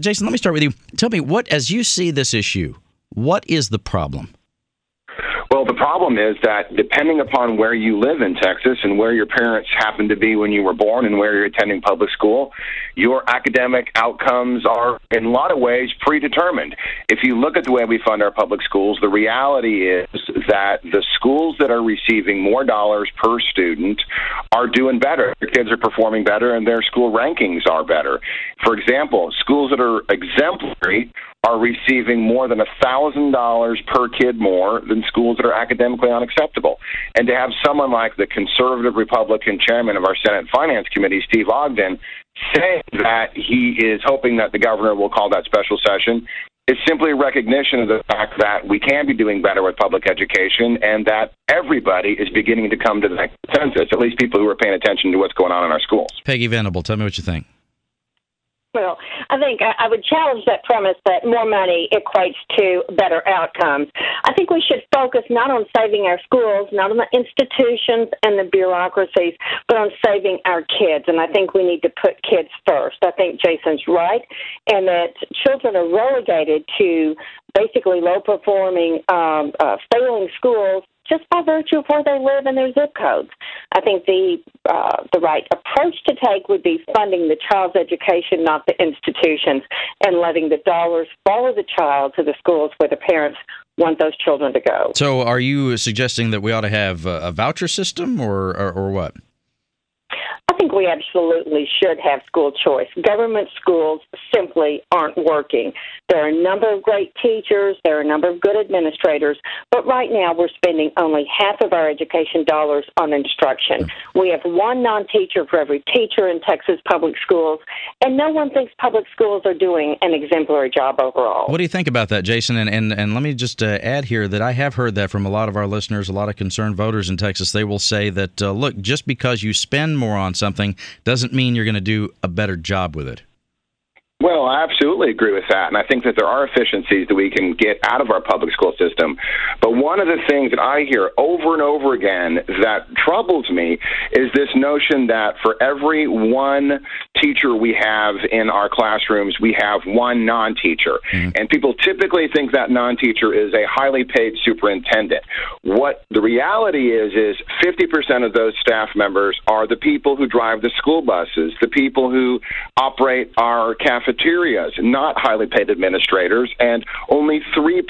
Jason, let me start with you. Tell me what, as you see this issue, what is the problem? Well, the problem is that depending upon where you live in Texas and where your parents happened to be when you were born and where you're attending public school, your academic outcomes are in a lot of ways predetermined. If you look at the way we fund our public schools, the reality is that the schools that are receiving more dollars per student are doing better. Their kids are performing better and their school rankings are better. For example, schools that are exemplary are receiving more than $1,000 per kid more than schools that are academically unacceptable. And to have someone like the conservative Republican chairman of our Senate Finance Committee, Steve Ogden, say that he is hoping that the governor will call that special session is simply a recognition of the fact that we can be doing better with public education and that everybody is beginning to come to that consensus, at least people who are paying attention to what's going on in our schools. Peggy Venable, tell me what you think. Well, I think I would challenge that premise that more money equates to better outcomes. I think we should focus not on saving our schools, not on the institutions and the bureaucracies, but on saving our kids. And I think we need to put kids first. I think Jason's right, and that children are relegated to basically low performing, um, uh, failing schools just by virtue of where they live and their zip codes. I think the uh, the right approach to take would be funding the child's education, not the institutions, and letting the dollars follow the child to the schools where the parents want those children to go. So, are you suggesting that we ought to have a voucher system, or or, or what? I think we absolutely should have school choice. Government schools simply aren't working. There are a number of great teachers, there are a number of good administrators, but right now we're spending only half of our education dollars on instruction. We have one non teacher for every teacher in Texas public schools, and no one thinks public schools are doing an exemplary job overall. What do you think about that, Jason? And, and, and let me just uh, add here that I have heard that from a lot of our listeners, a lot of concerned voters in Texas. They will say that, uh, look, just because you spend more on something, something doesn't mean you're going to do a better job with it. Well, I absolutely agree with that. And I think that there are efficiencies that we can get out of our public school system. But one of the things that I hear over and over again that troubles me is this notion that for every one teacher we have in our classrooms, we have one non teacher. Mm-hmm. And people typically think that non teacher is a highly paid superintendent. What the reality is, is 50% of those staff members are the people who drive the school buses, the people who operate our cafeterias cafeterias, not highly paid administrators, and only 3%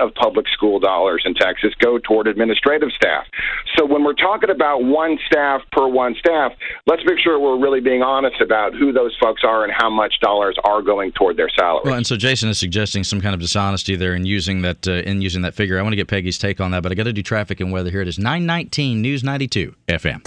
of public school dollars in Texas go toward administrative staff. So when we're talking about one staff per one staff, let's make sure we're really being honest about who those folks are and how much dollars are going toward their salary. Well, and so Jason is suggesting some kind of dishonesty there in using that uh, in using that figure. I want to get Peggy's take on that, but I got to do traffic and weather here. It is 919 News 92 FM.